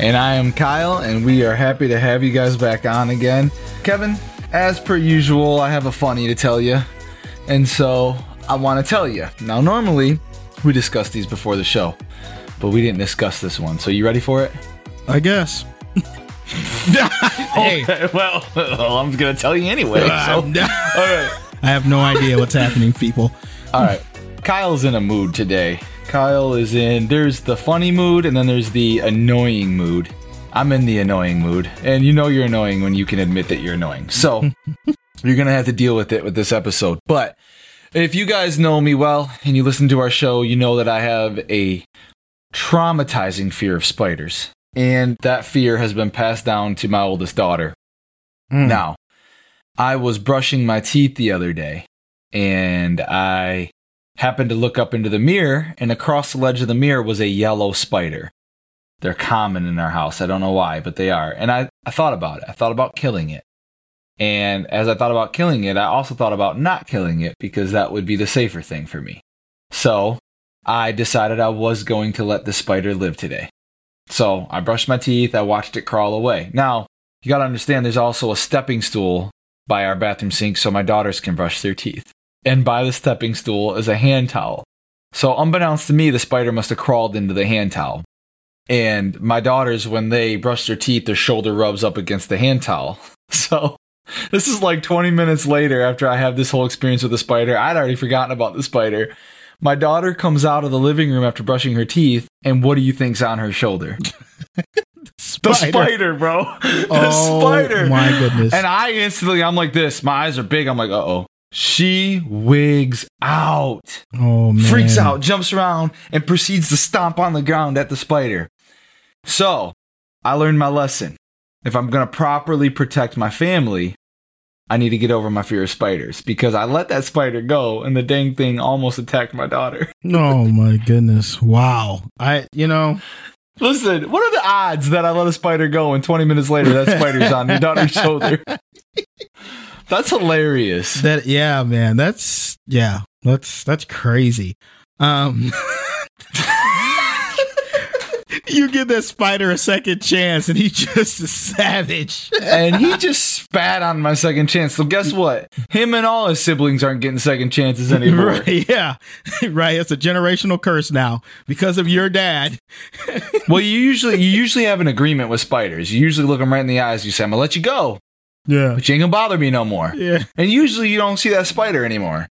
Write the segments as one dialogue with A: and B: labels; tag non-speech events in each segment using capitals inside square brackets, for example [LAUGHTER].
A: And I am Kyle, and we are happy to have you guys back on again. Kevin, as per usual, I have a funny to tell you. And so I want to tell you. Now, normally we discuss these before the show, but we didn't discuss this one. So, you ready for it?
B: I guess. [LAUGHS]
A: hey. Okay, well, well, I'm going to tell you anyway. Uh, so. [LAUGHS] all
B: right. I have no idea what's happening, people.
A: All right. Kyle's in a mood today. Kyle is in. There's the funny mood, and then there's the annoying mood. I'm in the annoying mood, and you know you're annoying when you can admit that you're annoying. So [LAUGHS] you're gonna have to deal with it with this episode. But if you guys know me well and you listen to our show, you know that I have a traumatizing fear of spiders, and that fear has been passed down to my oldest daughter. Mm. Now, I was brushing my teeth the other day, and I happened to look up into the mirror, and across the ledge of the mirror was a yellow spider. They're common in our house. I don't know why, but they are. And I, I thought about it. I thought about killing it. And as I thought about killing it, I also thought about not killing it because that would be the safer thing for me. So I decided I was going to let the spider live today. So I brushed my teeth, I watched it crawl away. Now, you gotta understand there's also a stepping stool by our bathroom sink so my daughters can brush their teeth and by the stepping stool is a hand towel. So, unbeknownst to me, the spider must have crawled into the hand towel. And my daughters, when they brush their teeth, their shoulder rubs up against the hand towel. [LAUGHS] So, this is like 20 minutes later after I have this whole experience with the spider. I'd already forgotten about the spider. My daughter comes out of the living room after brushing her teeth, and what do you think's on her shoulder?
B: spider. [LAUGHS]
A: The spider, bro. [LAUGHS] The
B: oh,
A: spider.
B: My goodness.
A: And I instantly, I'm like this. My eyes are big. I'm like, uh oh. She wigs out.
B: Oh, man.
A: Freaks out, jumps around, and proceeds to stomp on the ground at the spider. So, I learned my lesson. If I'm going to properly protect my family, I need to get over my fear of spiders because I let that spider go and the dang thing almost attacked my daughter. [LAUGHS]
B: oh my goodness. Wow. I, you know,
A: Listen, what are the odds that I let a spider go and 20 minutes later that spider's on your daughter's [LAUGHS] shoulder? That's hilarious.
B: That yeah, man. That's yeah. That's that's crazy. Um [LAUGHS] You give that spider a second chance and he just a savage.
A: and he just spat on my second chance. So guess what? Him and all his siblings aren't getting second chances [LAUGHS] anymore.
B: Right, yeah. [LAUGHS] Right. It's a generational curse now because of your dad.
A: well, you usually you usually have an agreement with spiders. You usually look them right in the eyes. You say, "I'm gonna let you go."
B: Yeah.
A: But you ain't gonna bother me no more.
B: Yeah.
A: And usually you don't see that spider anymore.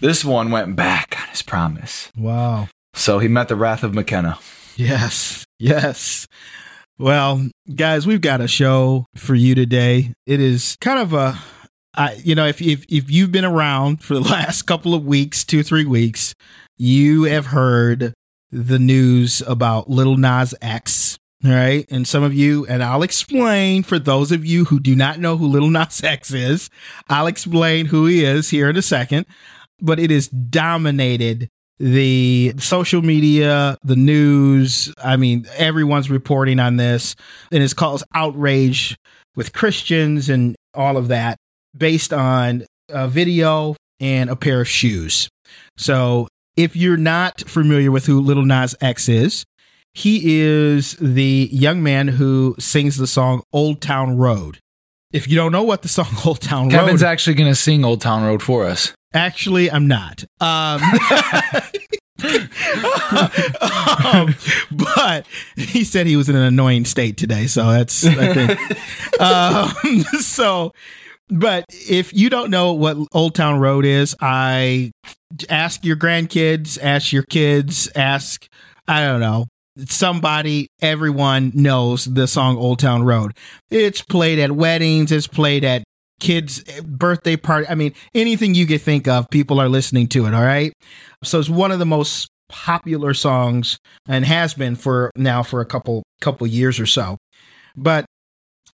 A: This one went back on his promise.
B: Wow.
A: So he met the wrath of McKenna.
B: Yes. Yes. Well, guys, we've got a show for you today. It is kind of a I, you know, if, if if you've been around for the [LAUGHS] last couple of weeks, two three weeks, you have heard the news about Little Nas X right? And some of you, and I'll explain for those of you who do not know who Little Nas [LAUGHS] X is, I'll explain who he is here in a second. But it has dominated the social media, the news. I mean, everyone's reporting on this, and it's caused outrage with Christians and all of that based on a video and a pair of shoes. So, if you're not familiar with who Little Nas X is, he is the young man who sings the song Old Town Road. If you don't know what the song [LAUGHS] Old Town
A: Road
B: Kevin's
A: actually going to sing Old Town Road for us.
B: Actually, I'm not. Um, [LAUGHS] um, but he said he was in an annoying state today, so that's I think. [LAUGHS] um, so but if you don't know what Old Town Road is, I ask your grandkids, ask your kids, ask, I don't know, somebody, everyone knows the song Old Town Road. It's played at weddings, it's played at kids' birthday party. I mean, anything you could think of, people are listening to it, all right? So it's one of the most popular songs and has been for now for a couple couple years or so. But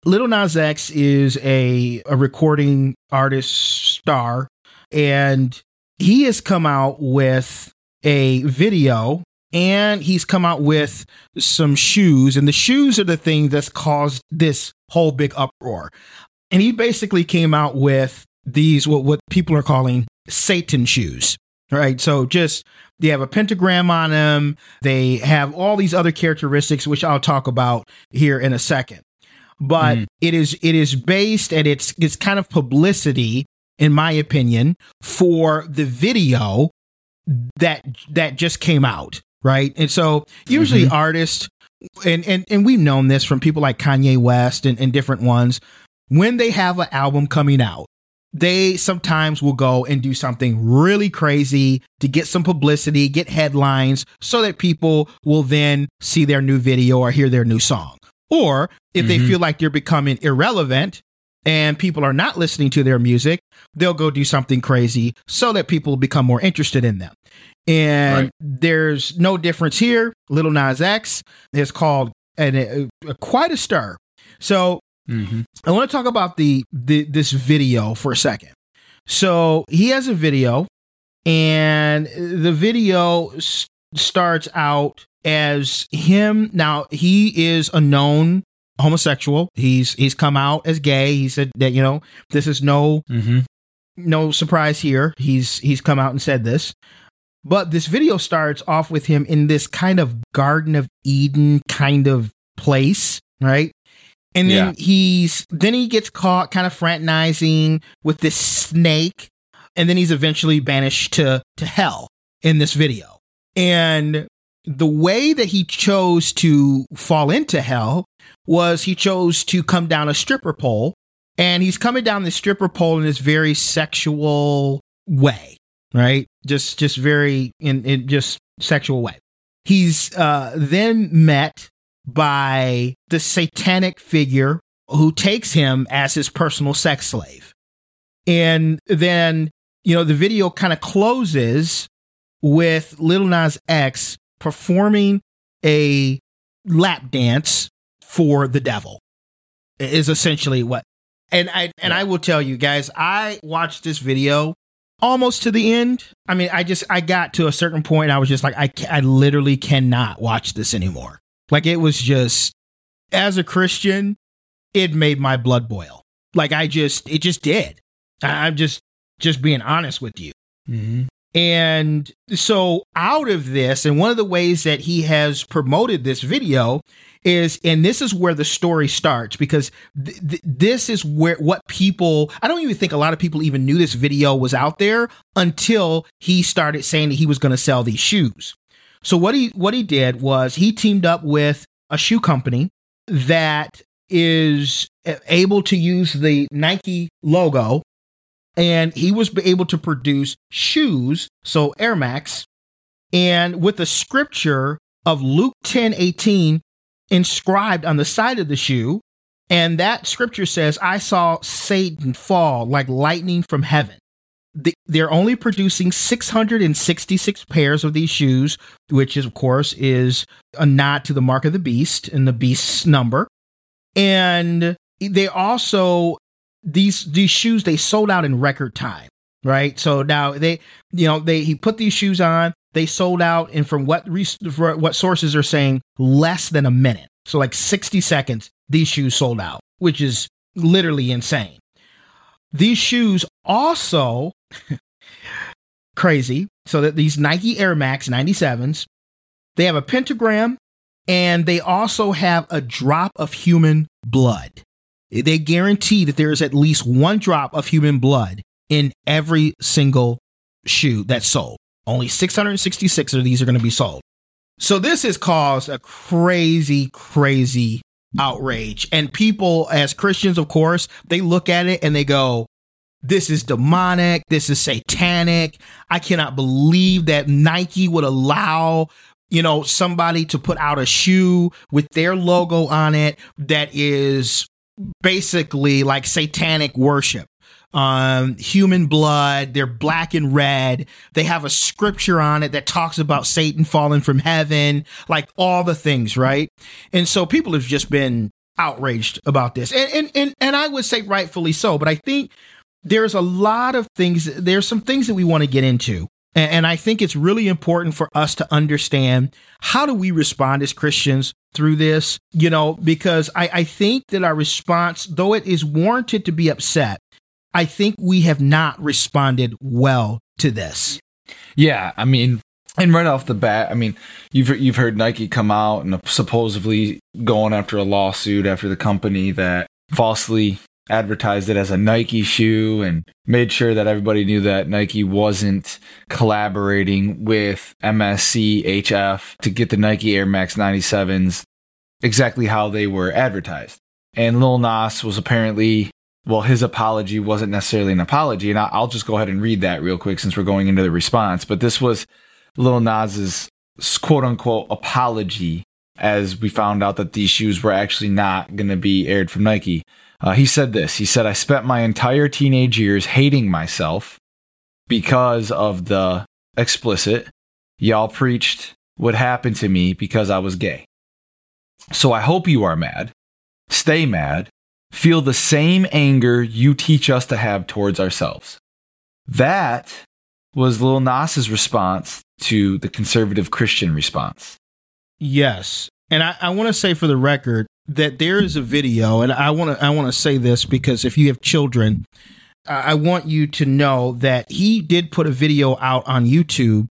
B: Little Nas X is a, a recording artist star, and he has come out with a video and he's come out with some shoes, and the shoes are the thing that's caused this whole big uproar. And he basically came out with these, what, what people are calling Satan shoes, right? So just they have a pentagram on them. They have all these other characteristics, which I'll talk about here in a second but mm. it is it is based and it's it's kind of publicity in my opinion for the video that that just came out right and so usually mm-hmm. artists and, and and we've known this from people like kanye west and, and different ones when they have an album coming out they sometimes will go and do something really crazy to get some publicity, get headlines, so that people will then see their new video or hear their new song. Or if mm-hmm. they feel like they're becoming irrelevant and people are not listening to their music, they'll go do something crazy so that people become more interested in them. And right. there's no difference here. Little Nas X is called an, a, a, quite a stir. So mm-hmm. I want to talk about the, the this video for a second. So he has a video, and the video s- starts out as him. Now he is a known homosexual. He's he's come out as gay. He said that you know this is no mm-hmm. no surprise here. He's he's come out and said this. But this video starts off with him in this kind of Garden of Eden kind of place, right? And then yeah. he's then he gets caught kind of fraternizing with this snake, and then he's eventually banished to to hell in this video. And the way that he chose to fall into hell was he chose to come down a stripper pole and he's coming down the stripper pole in this very sexual way right just just very in, in just sexual way. He's uh, then met by the satanic figure who takes him as his personal sex slave. And then you know the video kind of closes with little nas x performing a lap dance for the devil is essentially what and I and I will tell you guys, I watched this video almost to the end. I mean, I just I got to a certain point I was just like I I literally cannot watch this anymore. Like it was just as a Christian, it made my blood boil. Like I just it just did. I, am just just being honest with you. Mm-hmm. And so, out of this, and one of the ways that he has promoted this video is, and this is where the story starts because th- th- this is where what people, I don't even think a lot of people even knew this video was out there until he started saying that he was going to sell these shoes. So what he what he did was he teamed up with a shoe company that is able to use the Nike logo and he was able to produce shoes, so Air Max, and with the scripture of Luke 10 18 inscribed on the side of the shoe. And that scripture says, I saw Satan fall like lightning from heaven. They're only producing 666 pairs of these shoes, which is, of course, is a nod to the mark of the beast and the beast's number. And they also these these shoes they sold out in record time, right? So now they you know they he put these shoes on, they sold out, and from what what sources are saying, less than a minute. So like sixty seconds, these shoes sold out, which is literally insane. These shoes also [LAUGHS] crazy. So that these Nike Air Max 97s, they have a pentagram and they also have a drop of human blood. They guarantee that there is at least one drop of human blood in every single shoe that's sold. Only 666 of these are going to be sold. So this has caused a crazy, crazy outrage. And people, as Christians, of course, they look at it and they go, this is demonic. This is satanic. I cannot believe that Nike would allow, you know, somebody to put out a shoe with their logo on it that is basically like satanic worship um, human blood. They're black and red. They have a scripture on it that talks about Satan falling from heaven, like all the things, right? And so people have just been outraged about this. And, and, and, and I would say rightfully so, but I think there's a lot of things, there's some things that we want to get into. And, and I think it's really important for us to understand how do we respond as Christians through this, you know, because I, I think that our response, though it is warranted to be upset, I think we have not responded well to this.
A: Yeah, I mean, and right off the bat, I mean, you've you've heard Nike come out and supposedly going after a lawsuit after the company that falsely advertised it as a Nike shoe and made sure that everybody knew that Nike wasn't collaborating with MSCHF to get the Nike Air Max 97s exactly how they were advertised. And Lil Nas was apparently well, his apology wasn't necessarily an apology. And I'll just go ahead and read that real quick since we're going into the response. But this was Lil Nas's quote unquote apology as we found out that these shoes were actually not going to be aired from Nike. Uh, he said this He said, I spent my entire teenage years hating myself because of the explicit. Y'all preached what happened to me because I was gay. So I hope you are mad. Stay mad feel the same anger you teach us to have towards ourselves. That was Lil Nas's response to the conservative Christian response.
B: Yes. And I, I want to say for the record that there is a video, and I want to I want to say this because if you have children, I want you to know that he did put a video out on YouTube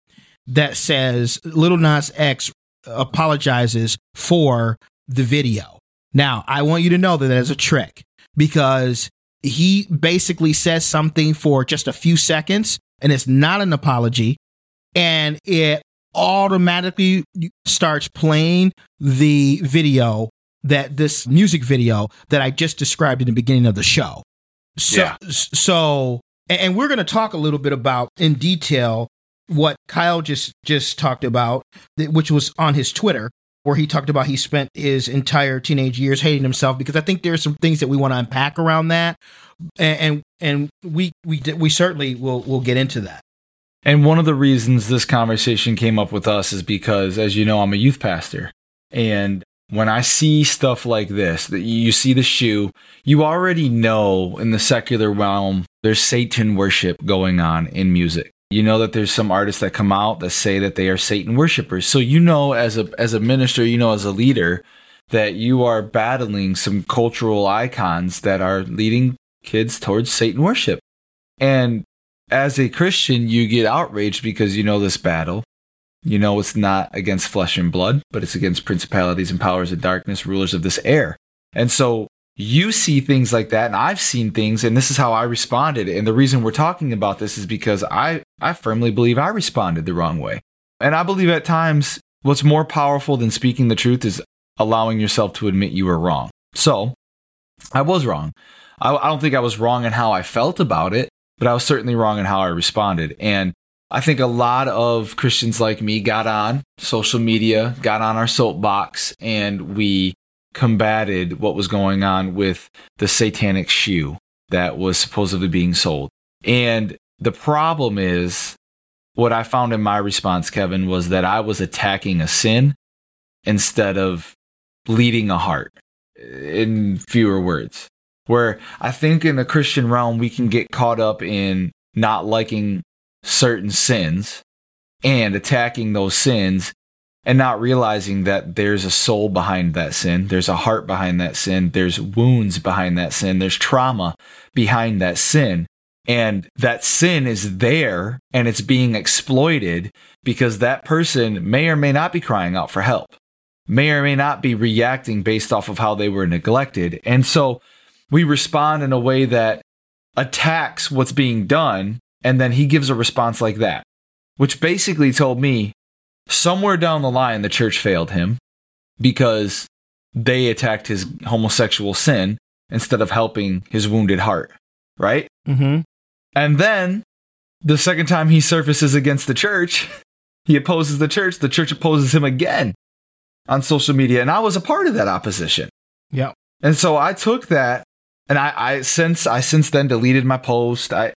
B: that says Little Nas X apologizes for the video. Now, I want you to know that that is a trick because he basically says something for just a few seconds and it's not an apology and it automatically starts playing the video that this music video that I just described in the beginning of the show. So, yeah. so, and we're going to talk a little bit about in detail what Kyle just just talked about, which was on his Twitter where he talked about he spent his entire teenage years hating himself because I think there's some things that we want to unpack around that, and and, we we we certainly will will get into that.
A: And one of the reasons this conversation came up with us is because, as you know, I'm a youth pastor, and when I see stuff like this, that you see the shoe, you already know in the secular realm there's Satan worship going on in music you know that there's some artists that come out that say that they are Satan worshipers. So you know as a as a minister, you know as a leader that you are battling some cultural icons that are leading kids towards Satan worship. And as a Christian, you get outraged because you know this battle. You know it's not against flesh and blood, but it's against principalities and powers of darkness, rulers of this air. And so you see things like that and I've seen things and this is how I responded and the reason we're talking about this is because I I firmly believe I responded the wrong way. And I believe at times what's more powerful than speaking the truth is allowing yourself to admit you were wrong. So, I was wrong. I, I don't think I was wrong in how I felt about it, but I was certainly wrong in how I responded. And I think a lot of Christians like me got on social media, got on our soapbox, and we combated what was going on with the satanic shoe that was supposedly being sold. And the problem is what I found in my response, Kevin, was that I was attacking a sin instead of leading a heart, in fewer words. Where I think in the Christian realm, we can get caught up in not liking certain sins and attacking those sins and not realizing that there's a soul behind that sin, there's a heart behind that sin, there's wounds behind that sin, there's trauma behind that sin. And that sin is there and it's being exploited because that person may or may not be crying out for help, may or may not be reacting based off of how they were neglected. And so we respond in a way that attacks what's being done. And then he gives a response like that, which basically told me somewhere down the line, the church failed him because they attacked his homosexual sin instead of helping his wounded heart, right?
B: Mm-hmm.
A: And then the second time he surfaces against the church, [LAUGHS] he opposes the church, the church opposes him again on social media. And I was a part of that opposition.
B: Yeah.
A: And so I took that and I, I since I since then deleted my post. I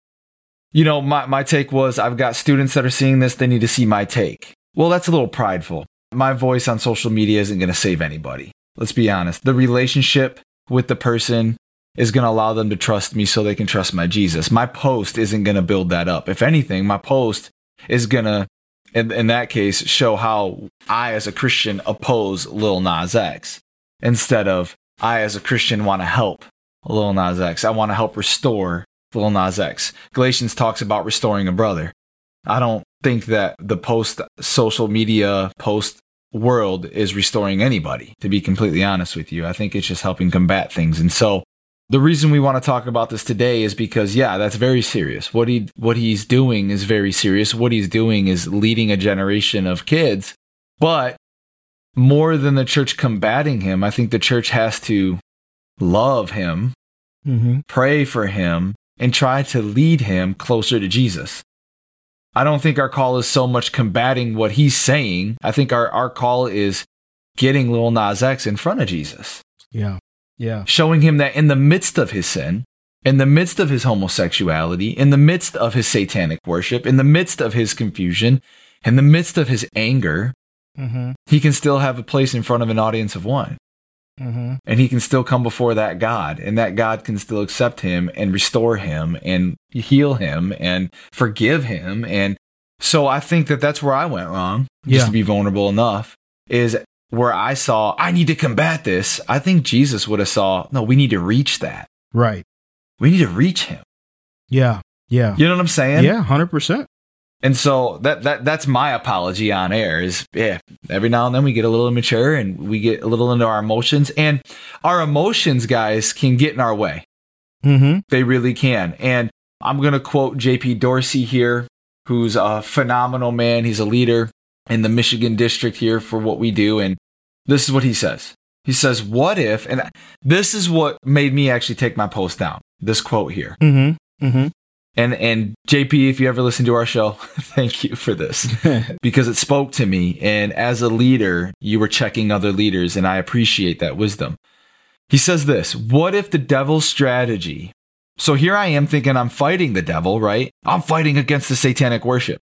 A: you know, my, my take was I've got students that are seeing this, they need to see my take. Well, that's a little prideful. My voice on social media isn't gonna save anybody. Let's be honest. The relationship with the person is going to allow them to trust me so they can trust my Jesus. My post isn't going to build that up. If anything, my post is going to, in, in that case, show how I, as a Christian, oppose Lil Nas X instead of I, as a Christian, want to help Lil Nas X. I want to help restore Lil Nas X. Galatians talks about restoring a brother. I don't think that the post social media post world is restoring anybody, to be completely honest with you. I think it's just helping combat things. And so the reason we want to talk about this today is because yeah, that's very serious. What he what he's doing is very serious. What he's doing is leading a generation of kids. But more than the church combating him, I think the church has to love him,
B: Mm-hmm.
A: pray for him, and try to lead him closer to Jesus. I don't think our call is so much combating what he's saying. I think our, our call is getting Lil Nas X in front of Jesus
B: Yeah. Yeah.
A: showing him that in the midst of his sin, in the midst of his homosexuality, in the midst of his satanic worship, in the midst of his confusion, in the midst of his anger,
B: Mm-hmm.
A: he can still have a place in front of an audience of one.
B: Mm-hmm.
A: And he can still come before that God, and that God can still accept him and restore him and heal him and forgive him. And so I think that that's where I went wrong, just
B: Yeah.
A: to be vulnerable enough, is where I saw I need to combat this. I think Jesus would have saw, no, we need to reach that.
B: Right.
A: We need to reach him.
B: Yeah. Yeah.
A: You know what I'm saying?
B: Yeah. Hundred percent.
A: And so that that that's my apology on air is yeah, every now and then we get a little immature and we get a little into our emotions and our emotions guys can get in our way.
B: Mm-hmm.
A: They really can. And I'm going to quote JP Dorsey here, who's a phenomenal man. He's a leader in the Michigan district here for what we do and this is what he says. He says, "What if?" And this is what made me actually take my post down. This quote here.
B: Mm-hmm. Mm-hmm.
A: And and JP, if you ever listen to our show, [LAUGHS] thank you for this [LAUGHS] because it spoke to me. And as a leader, you were checking other leaders, and I appreciate that wisdom. He says this What if the devil's strategy? So here I am thinking I'm fighting the devil, right? I'm fighting against the satanic worship.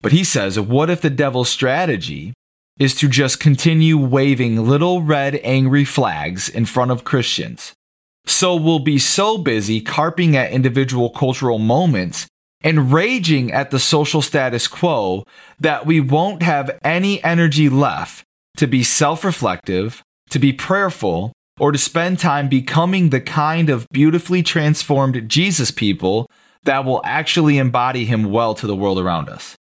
A: But he says, What if the devil's strategy is to just continue waving little red angry flags in front of Christians? So we'll be so busy carping at individual cultural moments and raging at the social status quo that we won't have any energy left to be self reflective, to be prayerful, or to spend time becoming the kind of beautifully transformed Jesus people that will actually embody him well to the world around us.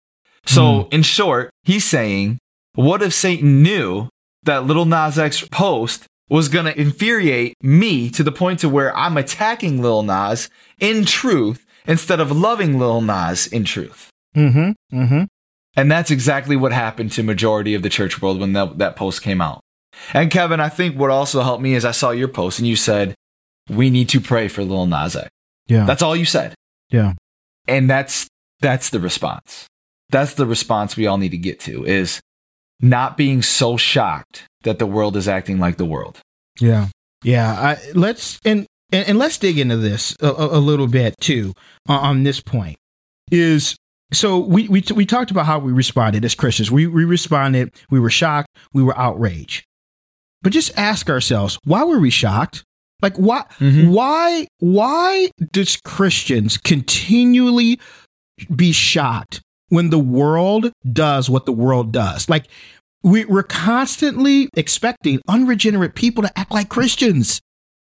A: So, hmm. in short, he's saying, what if Satan knew that little Nas X post was going to infuriate me to the point to where I'm attacking Lil Nas in truth instead of loving Lil Nas in truth.
B: Mm-hmm. Mm-hmm.
A: And that's exactly what happened to majority of the church world when that, that post came out. And Kevin, I think what also helped me is I saw your post and you said, we need to pray for Lil Nas X.
B: Yeah.
A: That's all you said.
B: yeah.
A: And that's, that's the response. That's the response we all need to get to is not being so shocked that the world is acting like the world.
B: Yeah. Yeah. I, let's and, and and let's dig into this a, a little bit too on, on this point. Is so we we we talked about how we responded as Christians. We we responded. We were shocked. We were outraged. But just ask ourselves, why were we shocked? Like why
A: Mhm.
B: why why does Christians continually be shocked when the world does what the world does? Like we, we're constantly expecting unregenerate people to act like Christians.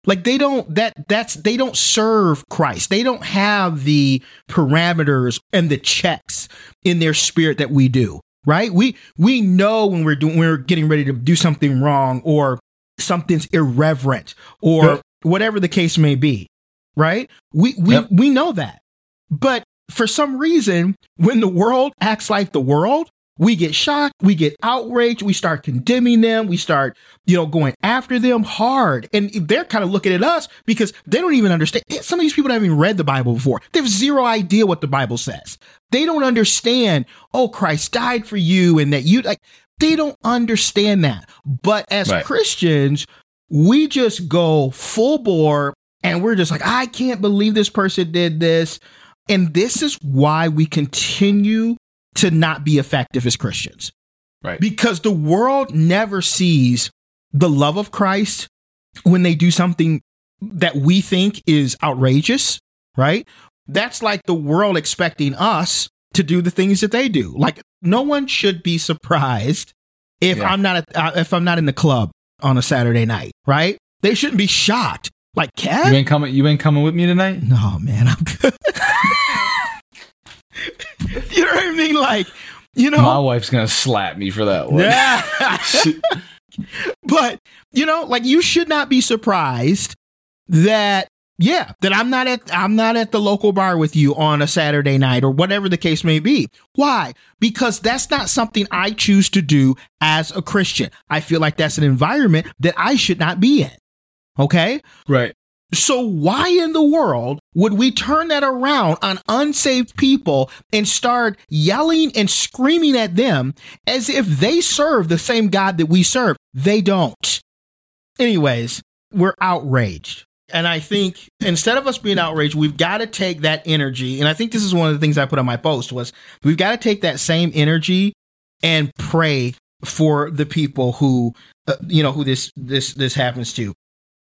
B: Like they don't that that's they don't serve Christ. They don't have the parameters and the checks in their spirit that we do. Right? We we know when we're doing we're getting ready to do something wrong or something's irreverent or
A: Yep.
B: whatever the case may be. Right? We we
A: Yep.
B: we know that. But for some reason, when the world acts like the world, we get shocked, we get outraged, we start condemning them, we start, you know, going after them hard. And they're kind of looking at us because they don't even understand. Eh, some of these people haven't even read the Bible before. They have zero idea what the Bible says. They don't understand, oh, Christ died for you and that you like, they don't understand that. But as
A: Right.
B: Christians, we just go full bore and we're just like, I can't believe this person did this. And this is why we continue to not be effective as Christians.
A: Right.
B: Because the world never sees the love of Christ when they do something that we think is outrageous, right? That's like the world expecting us to do the things that they do. Like no one should be surprised if
A: Yeah.
B: I'm not at, uh, if I'm not in the club on a Saturday night, right? They shouldn't be shocked. Like,
A: You ain't coming. You ain't coming with me tonight.
B: No, man, I'm good. [LAUGHS] [LAUGHS] you know what I mean? Like, you know,
A: My wife's gonna slap me for that one.
B: yeah. [LAUGHS] [LAUGHS] but you know, like you should not be surprised that yeah, that I'm not at I'm not at the local bar with you on a Saturday night or whatever the case may be. Why? Because that's not something I choose to do as a Christian. I feel like that's an environment that I should not be in. Okay?
A: right.
B: So why in the world would we turn that around on unsaved people and start yelling and screaming at them as if they serve the same God that we serve? They don't. Anyways, we're outraged. And I think instead of us being outraged, we've got to take that energy. And I think this is one of the things I put on my post was we've got to take that same energy and pray for the people who, uh, you know, who this this this happens to.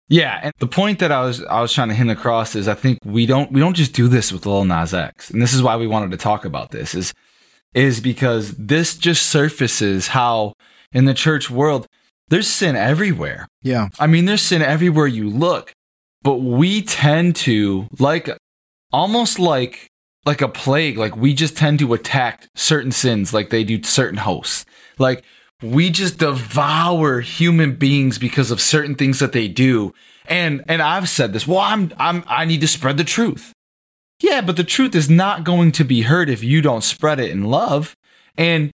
A: Yeah, and the point that I was I was trying to hint across is I think we don't we don't just do this with Lil Nas X, and this is why we wanted to talk about this is is because this just surfaces how in the church world there's sin everywhere.
B: Yeah.
A: I mean, there's sin everywhere you look, but we tend to like almost like like a plague. Like we just tend to attack certain sins, like they do certain hosts. Like we just devour human beings because of certain things that they do. And and I've said this. Well, I'm I'm I need to spread the truth. Yeah, but the truth is not going to be heard if you don't spread it in love. And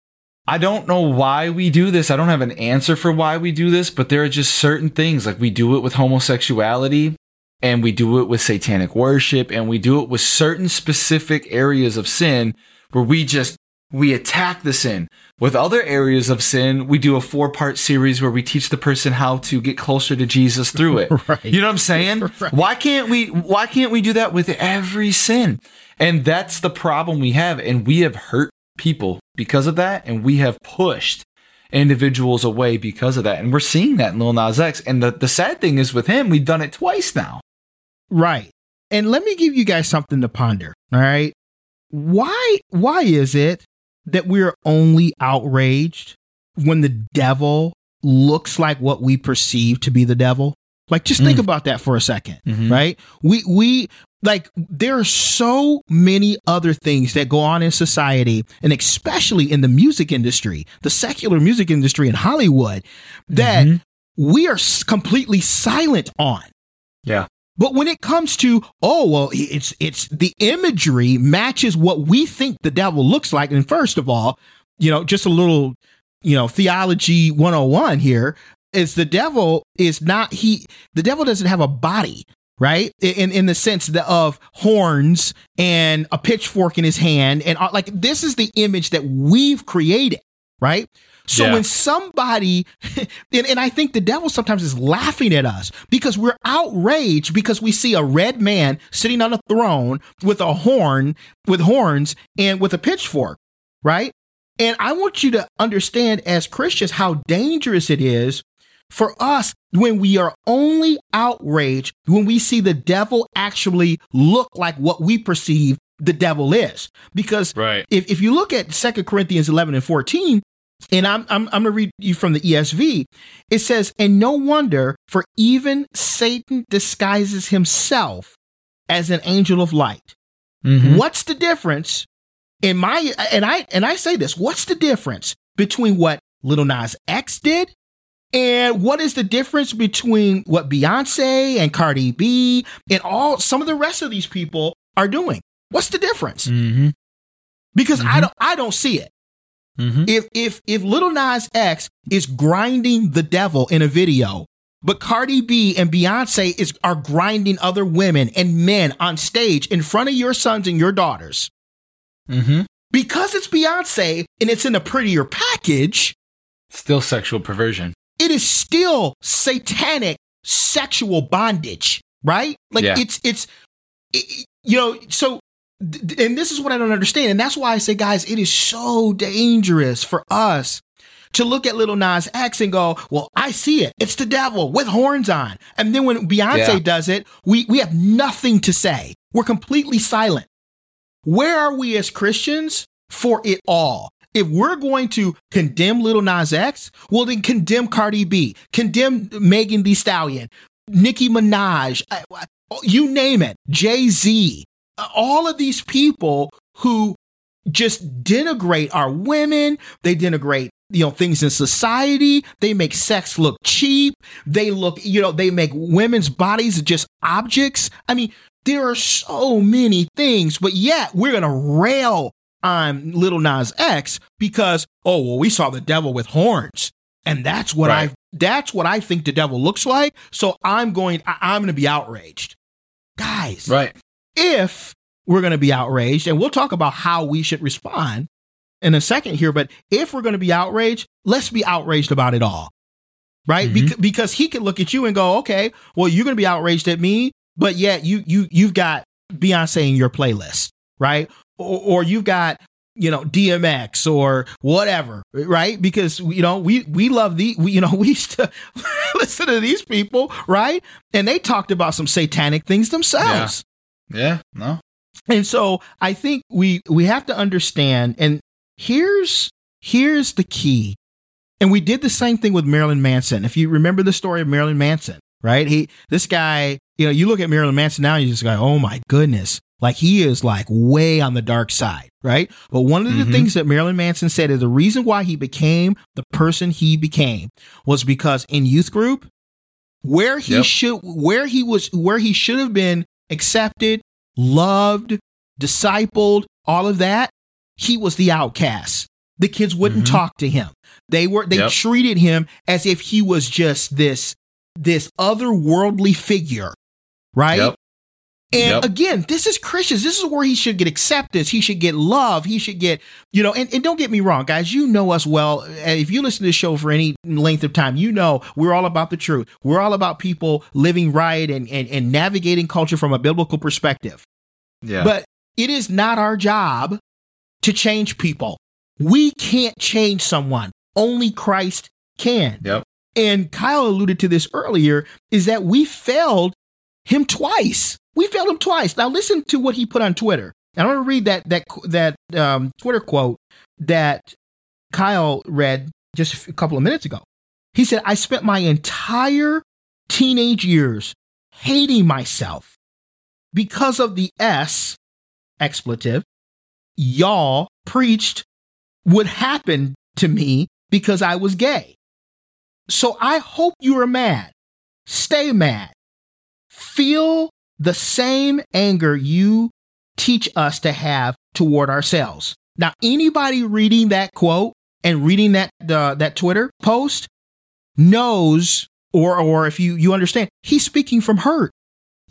A: I don't know why we do this. I don't have an answer for why we do this, but there are just certain things like we do it with homosexuality and we do it with satanic worship and we do it with certain specific areas of sin where we just we attack the sin. With other areas of sin, we do a four-part series where we teach the person how to get closer to Jesus through it. [LAUGHS]
B: Right.
A: You know what I'm saying? [LAUGHS]
B: Right.
A: Why can't we why can't we do that with every sin? And that's the problem we have and we have hurt people because of that and we have pushed individuals away because of that. And we're seeing that in Lil Nas X. And the, the sad thing is with him, we've done it twice now.
B: Right. And let me give you guys something to ponder. All right. Why why is it that we're only outraged when the devil looks like what we perceive to be the devil? Like just think
A: Mm.
B: about that for a 2nd
A: Mhm.
B: right? We we like there are so many other things that go on in society and especially in the music industry, the secular music industry in Hollywood that
A: Mhm.
B: we are s- completely silent on.
A: Yeah.
B: But when it comes to oh well, it's it's the imagery matches what we think the devil looks like. And first of all, you know, just a little, you know, theology 101 here is the devil is not he the devil doesn't have a body, right? In in the sense of horns and a pitchfork in his hand and like this is the image that we've created, right? So
A: Yeah.
B: when somebody, [LAUGHS] and, and I think the devil sometimes is laughing at us because we're outraged because we see a red man sitting on a throne with a horn, with horns and with a pitchfork, right? And I want you to understand as Christians how dangerous it is for us when we are only outraged when we see the devil actually look like what we perceive the devil is. Because
A: Right.
B: if, if you look at Second Corinthians 11 and 14, and I'm, I'm, I'm going to read you from the ESV, it says, And no wonder, for even Satan disguises himself as an angel of light.
A: Mhm.
B: What's the difference in my and I and I say this, what's the difference between what Little Nas X did and what is the difference between what Beyonce and Cardi B and all some of the rest of these people are doing? What's the difference?
A: Mhm.
B: Because I
A: Mhm.
B: don't I don't see it. Mm-hmm. If if if Little Nas X is grinding the devil in a video, but Cardi B and Beyonce is are grinding other women and men on stage in front of your sons and your daughters.
A: Mm-hmm.
B: Because it's Beyonce and it's in a prettier package.
A: Still sexual perversion.
B: It is still satanic sexual bondage, right? Like
A: Yeah.
B: it's it's it- you know, so and this is what I don't understand. And that's why I say, guys, it is so dangerous for us to look at Little Nas X and go, well, I see it. It's the devil with horns on. And then when Beyonce
A: Yeah.
B: does it, we, we have nothing to say. We're completely silent. Where are we as Christians for it all? If we're going to condemn Little Nas X, well, then condemn Cardi B, condemn Megan Thee Stallion, Nicki Minaj, you name it, Jay Z, all of these people who just denigrate our women, they denigrate you know things in society they make sex look cheap they look you know they make women's bodies just objects i mean there are so many things but yet we're gonna rail on little nas x because oh well we saw the devil with horns and that's what
A: Right.
B: i that's what i think the devil looks like so i'm going I, i'm gonna be outraged guys
A: Right.
B: If we're going to be outraged, and we'll talk about how we should respond in a second here, but if we're going to be outraged, let's be outraged about it all. Right?
A: Mhm.
B: Bec- because he could look at you and go, okay, well, you're going to be outraged at me, but yet you, you, you've got Beyonce in your playlist, right? Or, or you've got, you know, DMX or whatever, right? Because, you know, we, we love the, we, you know, [LAUGHS] we used to [LAUGHS] listen to these people, right? And they talked about some satanic things themselves.
A: Yeah. No.
B: And so I think we we have to understand and here's here's the key. And we did the same thing with Marilyn Manson. If you remember the story of Marilyn Manson, right? He this guy, you know, you look at Marilyn Manson now and you just go, "Oh my goodness." Like he is like way on the dark side, right? But one of the
A: Mhm.
B: things that Marilyn Manson said is the reason why he became the person he became was because in youth group where he
A: Yep.
B: should where he was where he should have been accepted, loved, discipled, all of that, he was the outcast. The kids wouldn't
A: Mhm.
B: talk to him. They were they
A: Yep.
B: treated him as if he was just this this otherworldly figure, right?
A: Yep.
B: And
A: Yep.
B: again, this is Christians. This is where he should get acceptance. He should get love. He should get, you know, and, and don't get me wrong, guys, you know us well. Uh, if you listen to the show for any length of time, you know we're all about the truth. We're all about people living right and, and, and navigating culture from a biblical perspective.
A: Yeah.
B: But it is not our job to change people. We can't change someone. Only Christ can.
A: Yep.
B: And Kyle alluded to this earlier is that we failed him twice. We failed him twice. Now listen to what he put on Twitter. And I'm going to read that that that um, Twitter quote that Kyle read just a couple of minutes ago. He said, "I spent my entire teenage years hating myself because of the S expletive y'all preached would happen to me because I was gay. So I hope you are mad. Stay mad. Feel the same anger you teach us to have toward ourselves. Now, anybody reading that quote and reading that uh, that Twitter post knows, or or if you you understand, he's speaking from hurt.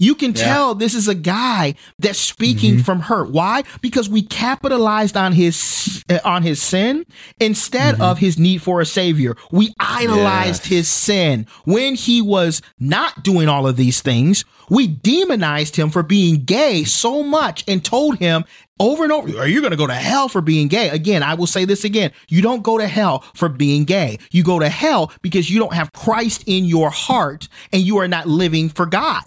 B: You can
A: Yeah.
B: tell this is a guy that's speaking from hurt. Why? Because we capitalized on his uh, on his sin instead of his need for a savior. We idolized
A: Yes.
B: his sin when he was not doing all of these things. We demonized him for being gay so much and told him over and over, are you going to go to hell for being gay? Again, I will say this again. You don't go to hell for being gay. You go to hell because you don't have Christ in your heart and you are not living for God.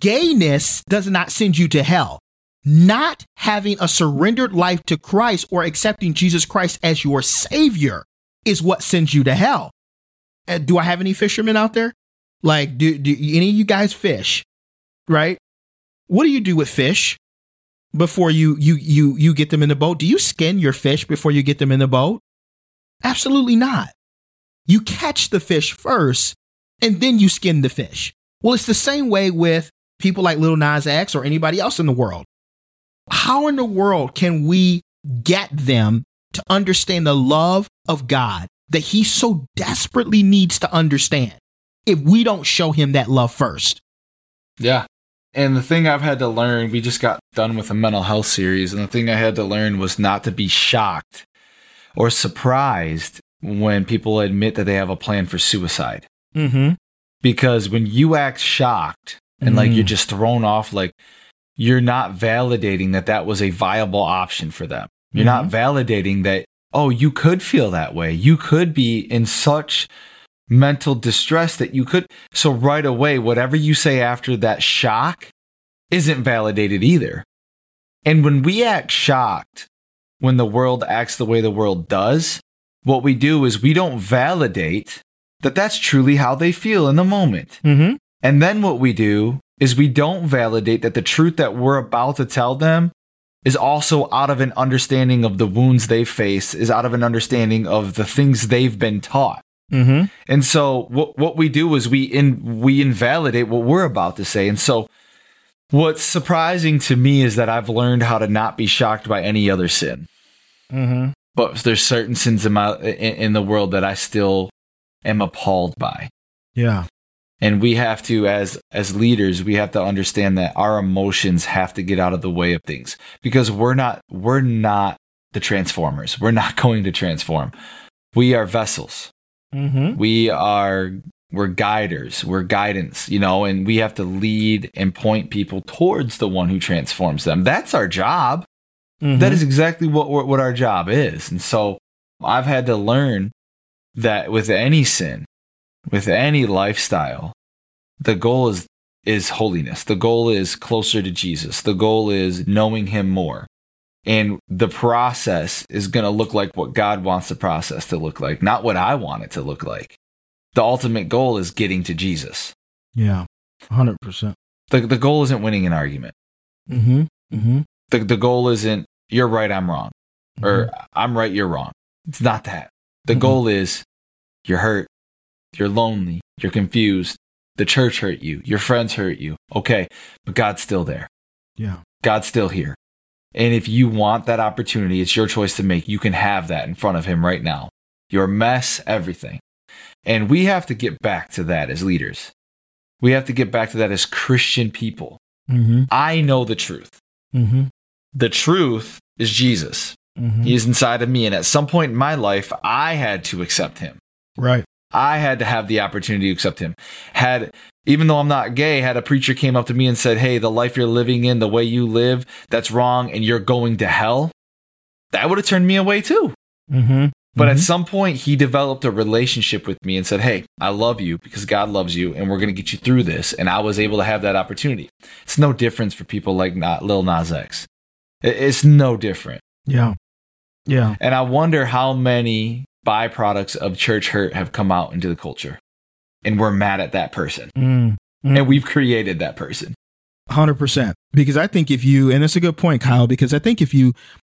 B: Gayness does not send you to hell. Not having a surrendered life to Christ or accepting Jesus Christ as your savior is what sends you to hell. Uh, do I have any fishermen out there? Like, do, do any of you guys fish? Right? What do you do with fish before you you you you get them in the boat? Do you skin your fish before you get them in the boat? Absolutely not. You catch the fish first and then you skin the fish. Well, it's the same way with people like Little Nas X or anybody else in the world. How in the world can we get them to understand the love of God that he so desperately needs to understand if we don't show him that love first.
A: Yeah. And the thing I've had to learn, we just got done with a mental health series, and the thing I had to learn was not to be shocked or surprised when people admit that they have a plan for suicide.
B: Mm-hmm.
A: Because when you act shocked and like
B: Mm.
A: you're just thrown off, like you're not validating that that was a viable option for them. You're not validating that, oh, you could feel that way. You could be in such mental distress that you could. So, right away, whatever you say after that shock isn't validated either. And when we act shocked, when the world acts the way the world does, what we do is we don't validate that that's truly how they feel in the moment.
B: Mm-hmm.
A: And then what we do is we don't validate that the truth that we're about to tell them is also out of an understanding of the wounds they face, is out of an understanding of the things they've been taught.
B: Mm-hmm.
A: And so what what we do is we in we invalidate what we're about to say. And so what's surprising to me is that I've learned how to not be shocked by any other sin.
B: Mm-hmm.
A: But there's certain sins in my in, in the world that I still am appalled by.
B: Yeah.
A: And we have to as as leaders we have to understand that our emotions have to get out of the way of things because we're not we're not the transformers we're not [LAUGHS] going to transform we are vessels
B: Mm-hmm.
A: we are we're guiders we're guidance you know and we have to lead and point people towards the one who transforms them that's our job
B: Mm-hmm.
A: that is exactly what what what our job is. And so I've had to learn that with any sin, with any lifestyle, the goal is is holiness. The goal is closer to Jesus. The goal is knowing him more. And the process is going to look like what God wants the process to look like, not what I want it to look like. The ultimate goal is getting to Jesus.
B: Yeah. Hundred percent.
A: The, the goal isn't winning an argument.
B: Mm-hmm. Mm-hmm.
A: The, the goal isn't you're right, I'm wrong. or I'm right, you're wrong. It's not that. The
B: Mhm.
A: goal is you're hurt, you're lonely, you're confused. The church hurt you, your friends hurt you. Okay, but God's still there.
B: Yeah.
A: God's still here. And if you want that opportunity, it's your choice to make. You can have that in front of Him right now. Your mess, everything. And we have to get back to that as leaders. We have to get back to that as Christian people.
B: Mm-hmm.
A: I know the truth.
B: Mm-hmm.
A: The truth is Jesus.
B: Mm-hmm.
A: He is inside of me. And at some point in my life, I had to accept him.
B: Right.
A: I had to have the opportunity to accept him. Had, even though I'm not gay, had a preacher came up to me and said, Hey, the life you're living in, the way you live, that's wrong and you're going to hell. That would have turned me away too.
B: Mm-hmm.
A: But at some point, he developed a relationship with me and said, Hey, I love you because God loves you and we're going to get you through this. And I was able to have that opportunity. It's no difference for people like not Lil Nas X. It's no different.
B: Yeah. Yeah.
A: And I wonder how many byproducts of church hurt have come out into the culture. And we're mad at that person.
B: Mm.
A: And we've created that person.
B: Hundred percent. Because I think if you, and it's a good point, Kyle, because I think if you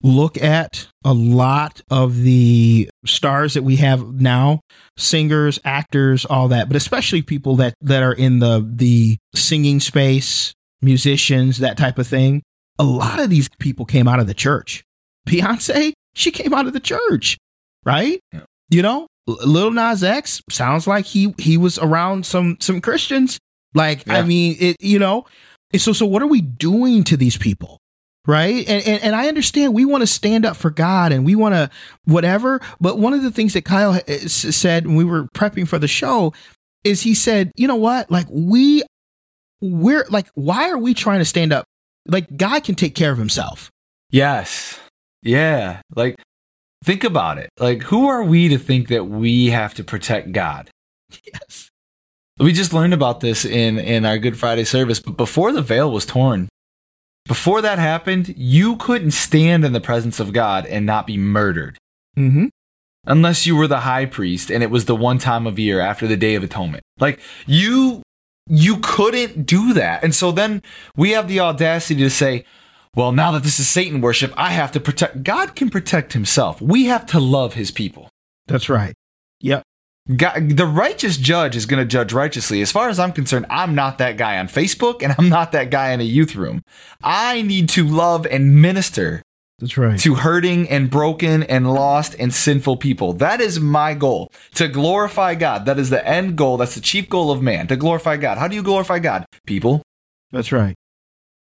B: look at a lot of the stars that we have now, singers, actors, all that, but especially people that that are in the the singing space, musicians, that type of thing, a lot of these people came out of the church. Beyonce, she came out of the church, right?
A: Yeah.
B: You know, Lil Nas X sounds like he he was around some some Christians. Like, I mean, it you know, so so what are we doing to these people? Right. And, and, and I understand we want to stand up for God and we want to whatever. But one of the things that Kyle uh, said when we were prepping for the show is he said, you know what? Like we, we're like, why are we trying to stand up? Like God can take care of himself.
A: Yes. Yeah. Like, think about it. Like, who are we to think that we have to protect God?
B: Yes.
A: We just learned about this in, in our Good Friday service. But before the veil was torn, before that happened, you couldn't stand in the presence of God and not be murdered.
B: Mm-hmm.
A: unless you were the high priest and it was the one time of year after the day of atonement like you you couldn't do that and so then we have the audacity to say well now that this is satan worship i have to protect god can protect himself we have to love his people
B: That's right. Yep.
A: God, the righteous judge is going to judge righteously. As far as I'm concerned, I'm not that guy on Facebook and [LAUGHS] I'm not that guy in a youth room. I need to love and minister
B: That's right.
A: to hurting and broken and lost and sinful people. That is my goal to glorify God. That is the end goal. That's the chief goal of man to glorify God. How do you glorify God? People.
B: That's right.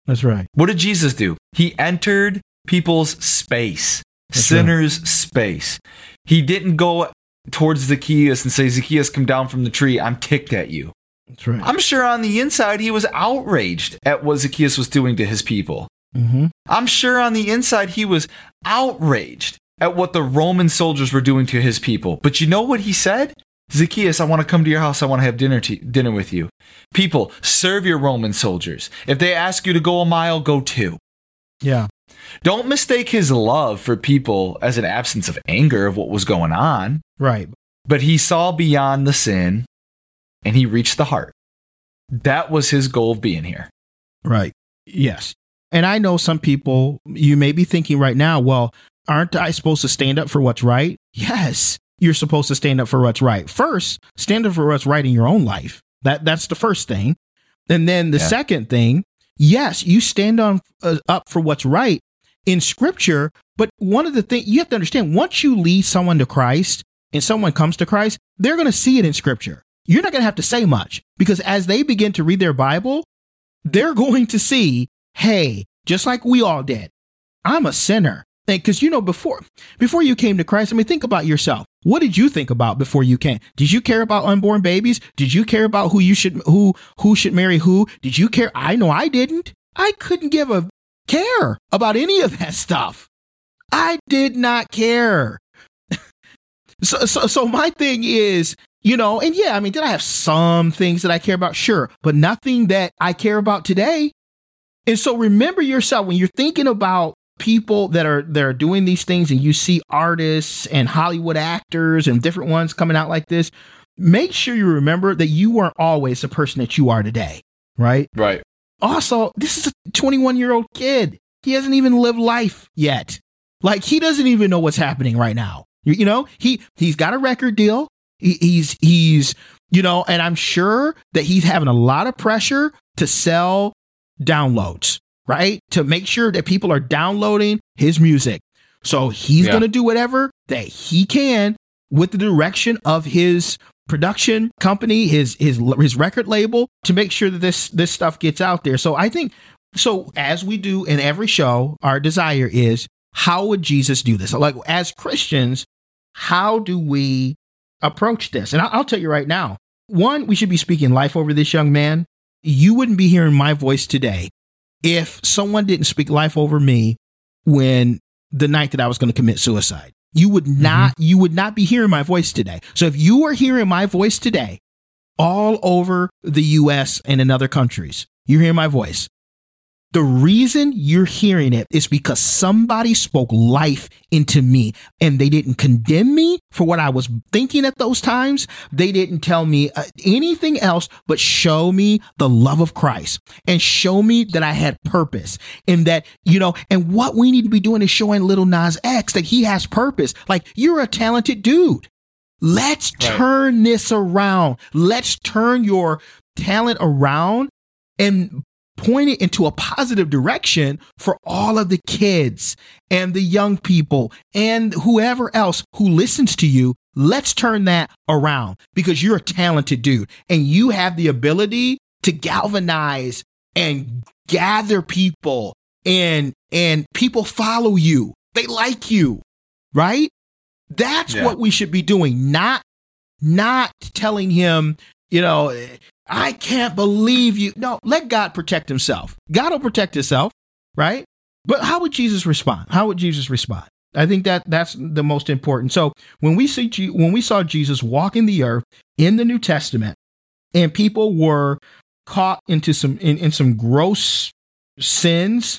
B: That's right.
A: What did Jesus do? He entered people's space,
B: That's
A: sinners' space. He didn't go towards Zacchaeus and say, Zacchaeus, come down from the tree. I'm ticked at you.
B: That's right.
A: I'm sure on the inside he was outraged at what Zacchaeus was doing to his people.
B: mm-hmm.
A: I'm sure on the inside he was outraged at what the Roman soldiers were doing to his people. But you know what he said? Zacchaeus, I want to come to your house. I want to have dinner to, dinner with you. People, serve your Roman soldiers. If they ask you to go a mile, go two.
B: Yeah.
A: Don't mistake his love for people as an absence of anger of what was going on,
B: Right.
A: but he saw beyond the sin and he reached the heart. That was his goal of being here.
B: Right. Yes. And I know some people, you may be thinking right now, well, aren't I supposed to stand up for what's right? Yes, you're supposed to stand up for what's right. First, stand up for what's right in your own life. That that's the first thing. And then the
A: Yeah.
B: second thing, yes, you stand on uh, up for what's right in scripture, but one of the things you have to understand, once you lead someone to Christ and someone comes to Christ, they're going to see it in scripture. You're not going to have to say much because as they begin to read their Bible, they're [LAUGHS] going to see, hey, just like we all did, I'm a sinner. Because you know, before before you came to Christ, I mean, think about yourself. What did you think about before you came? Did you care about unborn babies? Did you care about who you should who who should marry who? Did you care? I know I didn't. I couldn't give a care about any of that stuff. I did not care. [LAUGHS] so, so, so my thing is, you know, and yeah, I mean, did I have some things that I care about? Sure, but nothing that I care about today. And so remember yourself when you're thinking about people that are that are doing these things and you see artists and Hollywood actors and different ones coming out like this, make sure you remember that you weren't always the person that you are today, right?
A: Right.
B: Also, this is a 21 year old kid. He hasn't even lived life yet. Like he doesn't even know what's happening right now. You, you know, he he's got a record deal. He, he's he's you know, and I'm sure that he's having a lot of pressure to sell downloads, right? To make sure that people are downloading his music. So he's
A: Yeah.
B: going to do whatever that he can with the direction of his production company, his his his record label to make sure that this this stuff gets out there. So I think so as we do in every show, our desire is how would Jesus do this? Like as Christians, how do we approach this? And I- I'll tell you right now, one, we should be speaking life over this young man. You wouldn't be hearing my voice today if someone didn't speak life over me when the night that I was going to commit suicide. You would mm-hmm. not, you would not be hearing my voice today. So if you are hearing my voice today, all over the US and in other countries, you hear my voice. The reason you're hearing it is because somebody spoke life into me and they didn't condemn me for what I was thinking at those times. They didn't tell me uh, anything else but show me the love of Christ and show me that I had purpose and that, you know, and what we need to be doing is showing little Nas X that he has purpose. Like you're a talented dude. Let's
A: Right.
B: turn this around. Let's turn your talent around and point it into a positive direction for all of the kids and the young people and whoever else who listens to you. Let's turn that around because you're a talented dude and you have the ability to galvanize and gather people and and people follow you. They like you, right? That's
A: Yeah.
B: what we should be doing, not not telling him, you know, I can't believe you. No, let God protect himself. God will protect himself, right? But how would Jesus respond? How would Jesus respond? I think that that's the most important. So when we see when we saw Jesus walking the earth in the New Testament, and people were caught into some in, in some gross sins.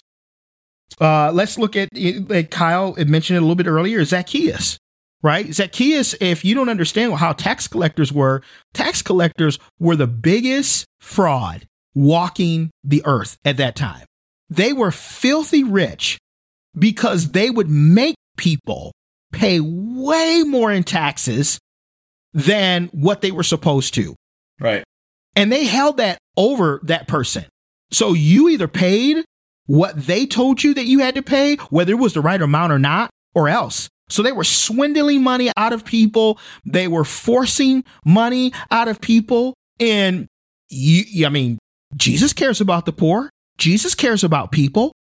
B: Uh, let's look at like Kyle had mentioned it a little bit earlier. Zacchaeus, right? Zacchaeus. If you don't understand how tax collectors were, tax collectors were the biggest fraud walking the earth at that time. They were filthy rich because they would make people pay way more in taxes than what they were supposed to.
A: Right.
B: And they held that over that person. So you either paid what they told you that you had to pay, whether it was the right amount or not, or else. So they were swindling money out of people. They were forcing money out of people. And you, I mean, Jesus cares about the poor. Jesus cares about people.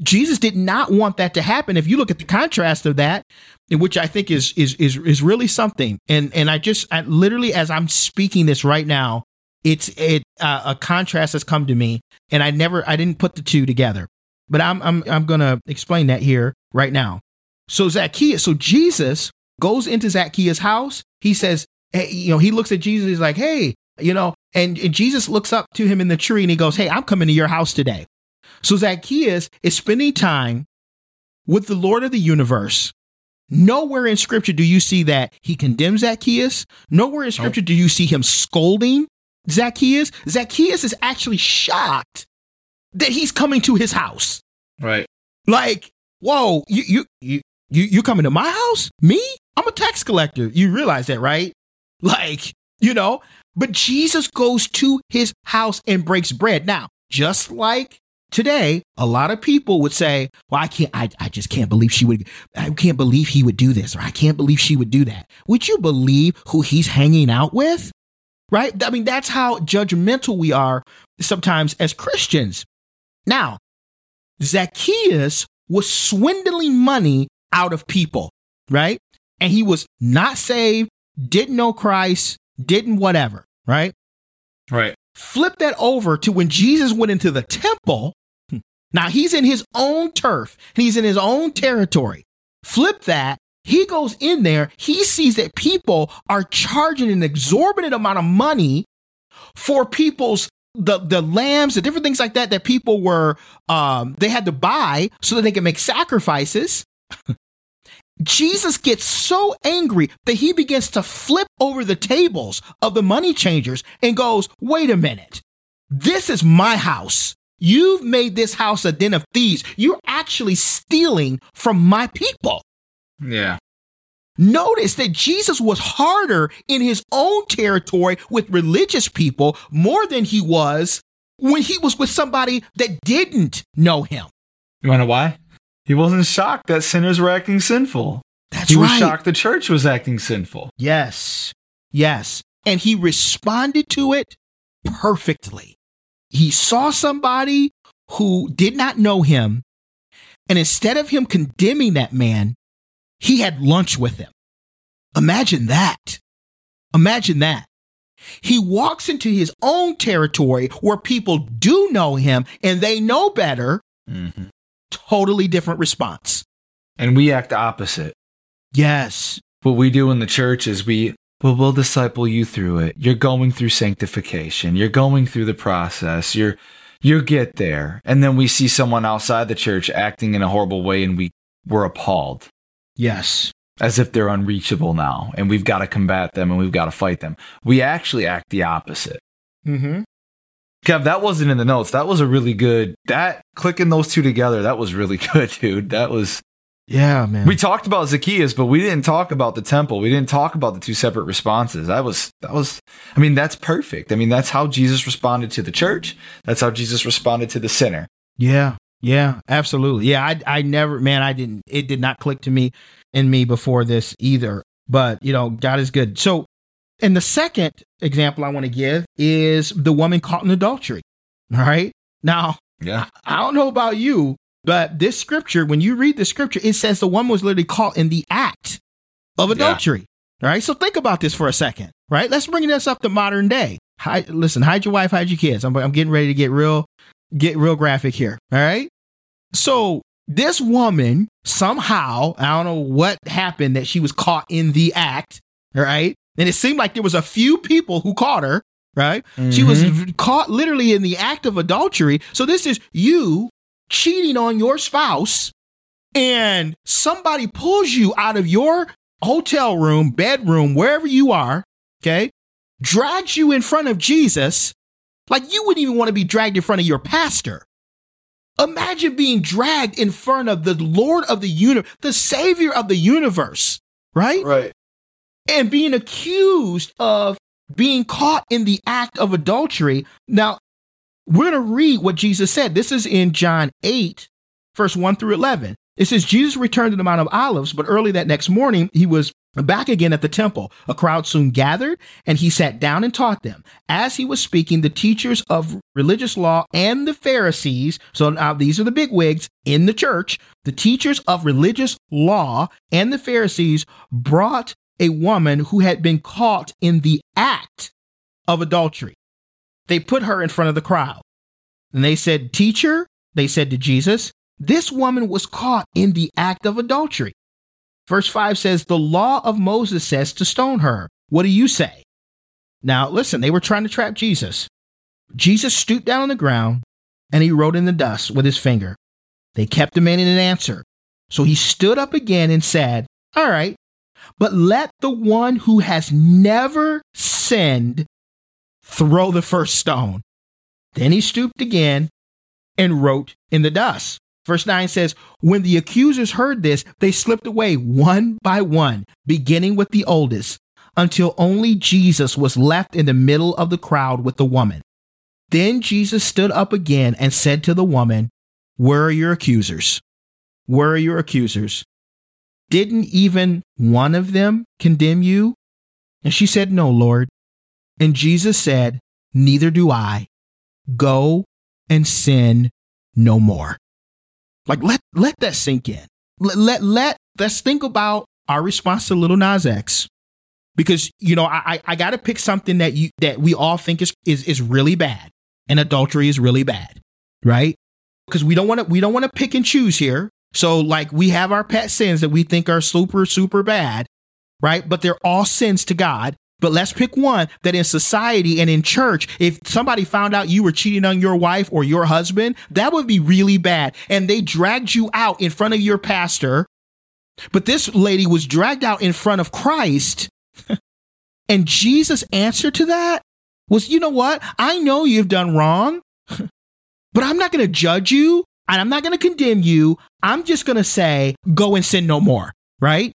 B: Jesus did not want that to happen. If you look at the contrast of that, which I think is is is is really something, and and I just I, literally as I'm speaking this right now, it's it uh, a contrast has come to me, and I never I didn't put the two together, but I'm I'm I'm gonna explain that here right now. So Zacchaeus, so Jesus goes into Zacchaeus' house. He says, hey, you know, he looks at Jesus. He's like, hey, you know, and, and Jesus looks up to him in the tree and he goes, hey, I'm coming to your house today. So Zacchaeus is spending time with the Lord of the universe. Nowhere in scripture do you see that he condemns Zacchaeus. Nowhere in scripture do you see him scolding Zacchaeus. Zacchaeus is actually shocked that he's coming to his house.
A: Right.
B: Like, whoa, you you you you you coming to my house? Me? I'm a tax collector. You realize that, right? [LAUGHS] Like, you know, but Jesus goes to his house and breaks bread. Now, just like today, a lot of people would say, Well, I can't, I, I just can't believe she would, I can't believe he would do this, or I can't believe she would do that. Would you believe who he's hanging out with? Right? I mean, that's how judgmental we are sometimes as Christians. Now, Zacchaeus was swindling money out of people, right? And he was not saved, didn't know Christ, didn't whatever, right?
A: Right.
B: Flip that over to when Jesus went into the temple. [LAUGHS] Now he's in his own turf, he's in his own territory. Flip that. He goes in there, he sees that people are charging an exorbitant amount of money for people's the the lambs, the different things like that that people were um they had to buy so that they could make sacrifices. Jesus gets so angry that he begins to flip over the tables of the money changers and goes, wait a minute. This is my house. You've made this house a den of thieves. You're actually stealing from my people.
A: Yeah.
B: Notice that Jesus was harder in his own territory with religious people more than he was when he was with somebody that didn't know him.
A: You want to know why? He wasn't shocked that sinners were acting sinful.
B: That's
A: he was
B: right.
A: shocked the church was acting sinful.
B: Yes. Yes. And he responded to it perfectly. He saw somebody who did not know him. And instead of him condemning that man, he had lunch with him. Imagine that. Imagine that. He walks into his own territory where people do know him and they know better.
A: Mm-hmm.
B: Totally different response.
A: And we act opposite.
B: Yes.
A: What we do in the church is we, well, we'll disciple you through it. You're going through sanctification. You're going through the process. You're, you get there. And then we see someone outside the church acting in a horrible way and we, we're appalled
B: Yes.
A: as if they're unreachable now and we've got to combat them and we've got to fight them. We actually act the opposite.
B: Mm-hmm.
A: Kev, that wasn't in the notes. That was a really good, that clicking those two together, that was really [LAUGHS] good, dude. That was,
B: Yeah, man.
A: we talked about Zacchaeus, but we didn't talk about the temple. We didn't talk about the two separate responses. That was, that was, I mean, that's perfect. I mean, that's how Jesus responded to the church. That's how Jesus responded to the sinner.
B: Yeah, yeah, absolutely. Yeah, I I never man, I didn't it did not click to me in me before this either. But you know, God is good. So and the second example I want to give is the woman caught in adultery. All right. Now,
A: Yeah.
B: I don't know about you, but this scripture, when you read the scripture, it says the woman was literally caught in the act of adultery. All right. So think about this for a second, right? Let's bring this up to modern day. Hi, listen, hide your wife, hide your kids. I'm, I'm getting ready to get real, get real graphic here. All right. So this woman somehow, I don't know what happened that she was caught in the act. All right. And it seemed like there was a few people who caught her, right? She was mm-hmm. caught literally in the act of adultery. So this is you cheating on your spouse and somebody pulls you out of your hotel room, bedroom, wherever you are, okay? Drags you in front of Jesus like you wouldn't even want to be dragged in front of your pastor. Imagine being dragged in front of the Lord of the universe, the Savior of the universe, right?
A: Right.
B: And being accused of being caught in the act of adultery. Now, we're going to read what Jesus said. This is in John 8, verse 1 through 11. It says, Jesus returned to the Mount of Olives, but early that next morning, he was back again at the temple. A crowd soon gathered, and he sat down and taught them. As he was speaking, the teachers of religious law and the Pharisees, so now these are the big wigs in the church, the teachers of religious law and the Pharisees brought a woman who had been caught in the act of adultery. They put her in front of the crowd. And they said, Teacher, they said to Jesus, this woman was caught in the act of adultery. Verse 5 says, The law of Moses says to stone her. What do you say? Now, listen, they were trying to trap Jesus. Jesus stooped down on the ground and he wrote in the dust with his finger. They kept demanding an answer. So he stood up again and said, All right, but let the one who has never sinned throw the first stone. Then he stooped again and wrote in the dust. Verse 9 says, When the accusers heard this, they slipped away one by one, beginning with the oldest, until only Jesus was left in the middle of the crowd with the woman. Then Jesus stood up again and said to the woman, Where are your accusers? Where are your accusers? Didn't even one of them condemn you? And she said, No, Lord. And Jesus said, Neither do I. Go and sin no more. Like let let that sink in. Let let, let let's think about our response to Little Nas X. Because you know, I I got to pick something that you that we all think is is is really bad, and adultery is really bad, right? Because we don't want to we don't want to pick and choose here. So like we have our pet sins that we think are super super bad, right? But they're all sins to God, but let's pick one that in society and in church, if somebody found out you were cheating on your wife or your husband, that would be really bad. And they dragged you out in front of your pastor. But this lady was dragged out in front of Christ. [LAUGHS] and Jesus' answer to that was, you know what? I know you've done wrong, [LAUGHS] but I'm not going to judge you and I'm not going to condemn you. I'm just going to say, go and sin no more, right?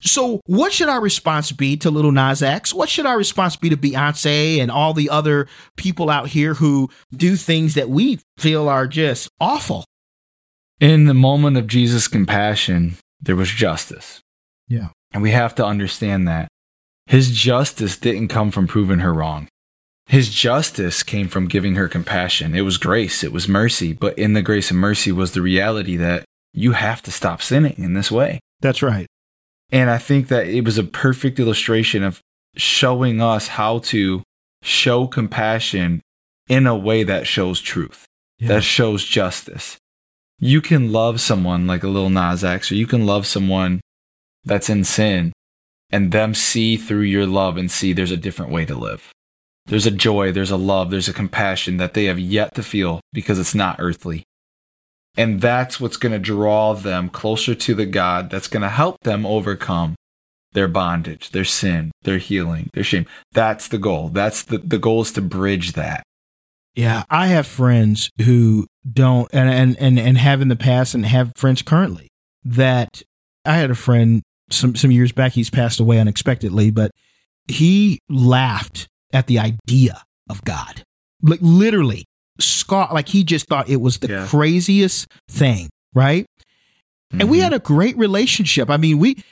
B: So, what should our response be to Little Nas X? What should our response be to Beyonce and all the other people out here who do things that we feel are just awful?
A: In the moment of Jesus' compassion, there was justice.
B: Yeah.
A: And we have to understand that. His justice didn't come from proving her wrong. His justice came from giving her compassion. It was grace, it was mercy. But in the grace and mercy was the reality that you have to stop sinning in this way.
B: That's right.
A: And I think that it was a perfect illustration of showing us how to show compassion in a way that shows truth, yeah. that shows justice. You can love someone like a little Nas X, or you can love someone that's in sin and them see through your love and see there's a different way to live. There's a joy, there's a love, there's a compassion that they have yet to feel because it's not earthly. And that's what's going to draw them closer to the God that's going to help them overcome their bondage, their sin, their healing, their shame. That's the goal. That's the, the goal is to bridge that.
B: Yeah, I have friends who don't and, and and and have in the past and have friends currently that I had a friend some some years back he's passed away unexpectedly, but he laughed at the idea of God. Like literally scoff like he just thought it was the yeah. craziest thing, right? Mm-hmm. And we mm-hmm. had a great relationship. I mean, we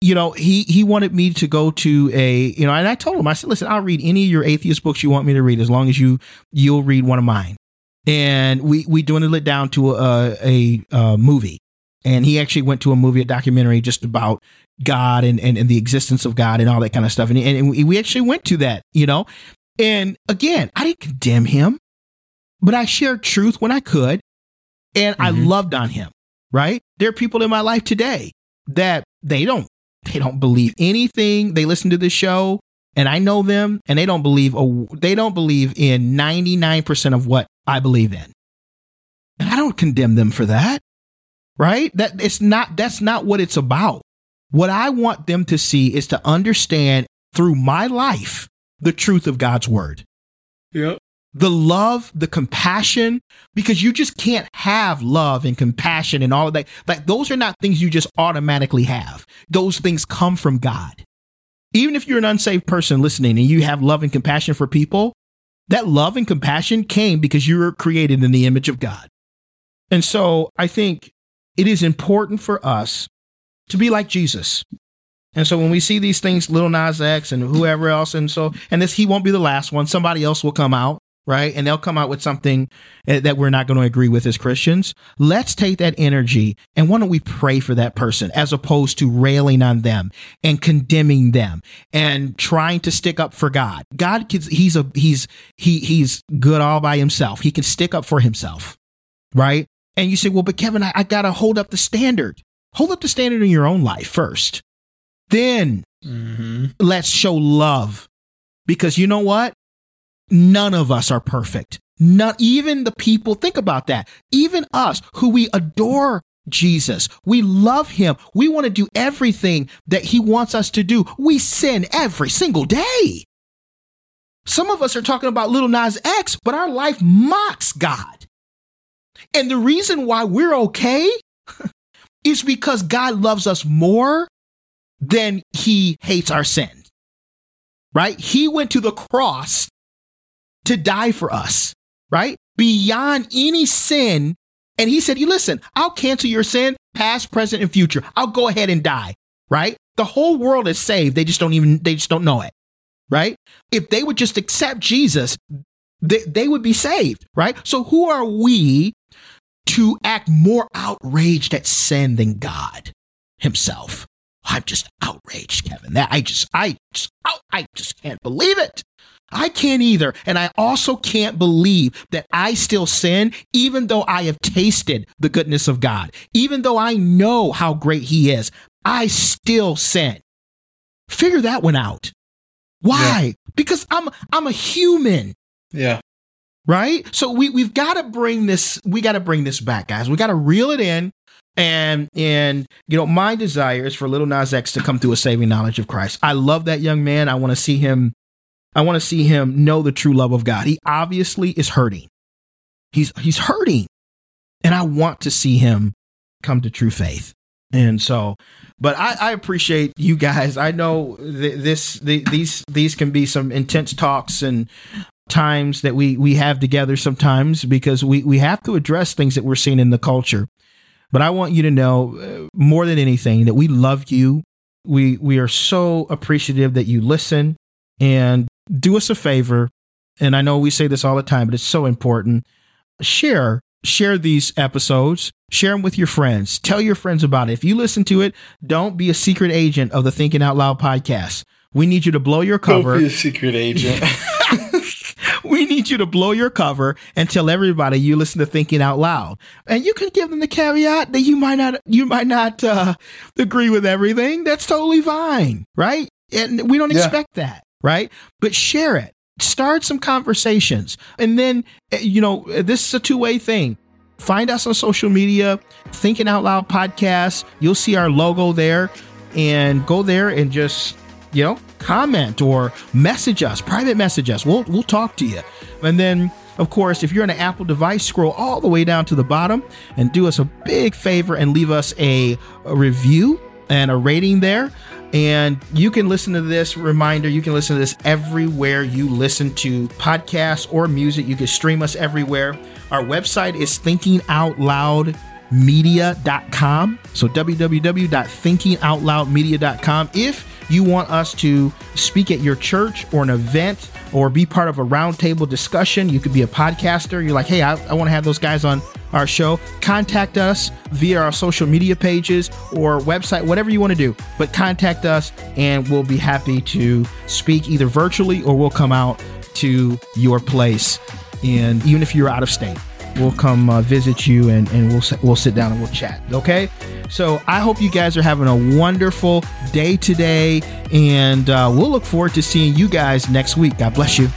B: you know, he he wanted me to go to a, you know, and I told him, I said, listen, I'll read any of your atheist books you want me to read as long as you you'll read one of mine. And we we dwindled it down to a, a, a movie. And he actually went to a movie, a documentary just about God and, and, and the existence of God and all that kind of stuff. And, and we actually went to that, you know. And again, I didn't condemn him but I shared truth when I could. And mm-hmm. I loved on him, right? There are people in my life today that they don't, they don't believe anything. They listen to this show and I know them and they don't believe, oh, they don't believe in 99% of what I believe in. And I don't condemn them for that, right? That it's not, that's not what it's about. What I want them to see is to understand through my life the truth of God's word.
A: Yep
B: the love, the compassion, because you just can't have love and compassion and all of that. Like those are not things you just automatically have. Those things come from God. Even if you're an unsaved person listening and you have love and compassion for people, That love and compassion came because you were created in the image of God. And so I think it is important for us to be like Jesus. And so when we see these things, Little Nas X and whoever else, and so, and this, he won't be the last one. Somebody else will come out, right? And they'll come out with something eh, that we're not going to agree with as Christians. Let's take that energy and why don't we pray for that person as opposed to railing on them and condemning them and trying to stick up for God. God, he's a, he's, he, he's good all by himself. He can stick up for himself, right? And you say, well, but Kevin, I, I got to hold up the standard. Hold up the standard in your own life first then mm-hmm. let's show love. Because you know what? None of us are perfect. Not even the people, think about that. Even us who we adore Jesus, we love him. We want to do everything that he wants us to do. We sin every single day. Some of us are talking about little Nas X, but our life mocks God. And the reason why we're okay is because God loves us more than he hates our sins. Right? He went to the cross to die for us, right? Beyond any sin. And he said, You listen, I'll cancel your sin, past, present, and future. I'll go ahead and die, right? The whole world is saved. They just don't even, they just don't know it, right? If they would just accept Jesus, they, they would be saved, right? So who are we to act more outraged at sin than God himself? I'm just outraged, Kevin. That I just, I just, oh, I just can't believe it. I can't either. And I also can't believe that I still sin, even though I have tasted the goodness of God, even though I know how great He is. I still sin. Figure that one out. Why? Yeah. Because I'm I'm a human.
A: Yeah.
B: Right? So we we've got to bring this we got to bring this back, guys. We got to reel it in and and you know, my desire is for Little Nas X to come through a saving knowledge of Christ. I love that young man. I want to see him. I want to see him know the true love of God. He obviously is hurting. He's he's hurting, and I want to see him come to true faith. And so, but I, I appreciate you guys. I know th- this the, these these can be some intense talks and times that we we have together sometimes because we we have to address things that we're seeing in the culture but I want you to know uh, more than anything that we love you. We we are so appreciative that you listen and do us a favor. And I know we say this all the time, but it's so important. Share share these episodes. Share them with your friends. Tell your friends about it. If you listen to it, don't be a secret agent of the Thinking Out Loud podcast. We need you to blow your cover.
A: Don't be a secret agent. [LAUGHS]
B: we need you to blow your cover and tell everybody you listen to Thinking Out Loud. And you can give them the caveat that you might not you might not uh, agree with everything. That's totally fine, right? And we don't yeah. expect that, right? But share it. Start some conversations. And then eh, you know, this is a two-way thing. Find us on social media, Thinking Out Loud podcast. You'll see our logo there and go there and just you know, comment or message us, private message us. We'll we'll talk to you. And then of course, if you're on an Apple device, scroll all the way down to the bottom and do us a big favor and leave us a, a review and a rating there. And you can listen to this reminder. You can listen to this everywhere you listen to podcasts or music. You can stream us everywhere. Our website is thinkingoutloudmedia.com. So www.thinkingoutloudmedia.com. If you want us to speak at your church or an event or be part of a roundtable discussion, you could be a podcaster. You're like, hey, I, I want to have those guys on our show. Contact us via our social media pages or website, whatever you want to do. But contact us and we'll be happy to speak either virtually or we'll come out to your place. And even if you're out of state, we'll come uh, visit you and, and we'll, we'll sit down and we'll chat. Okay. So I hope you guys are having a wonderful day today, and uh, we'll look forward to seeing you guys next week. God bless you.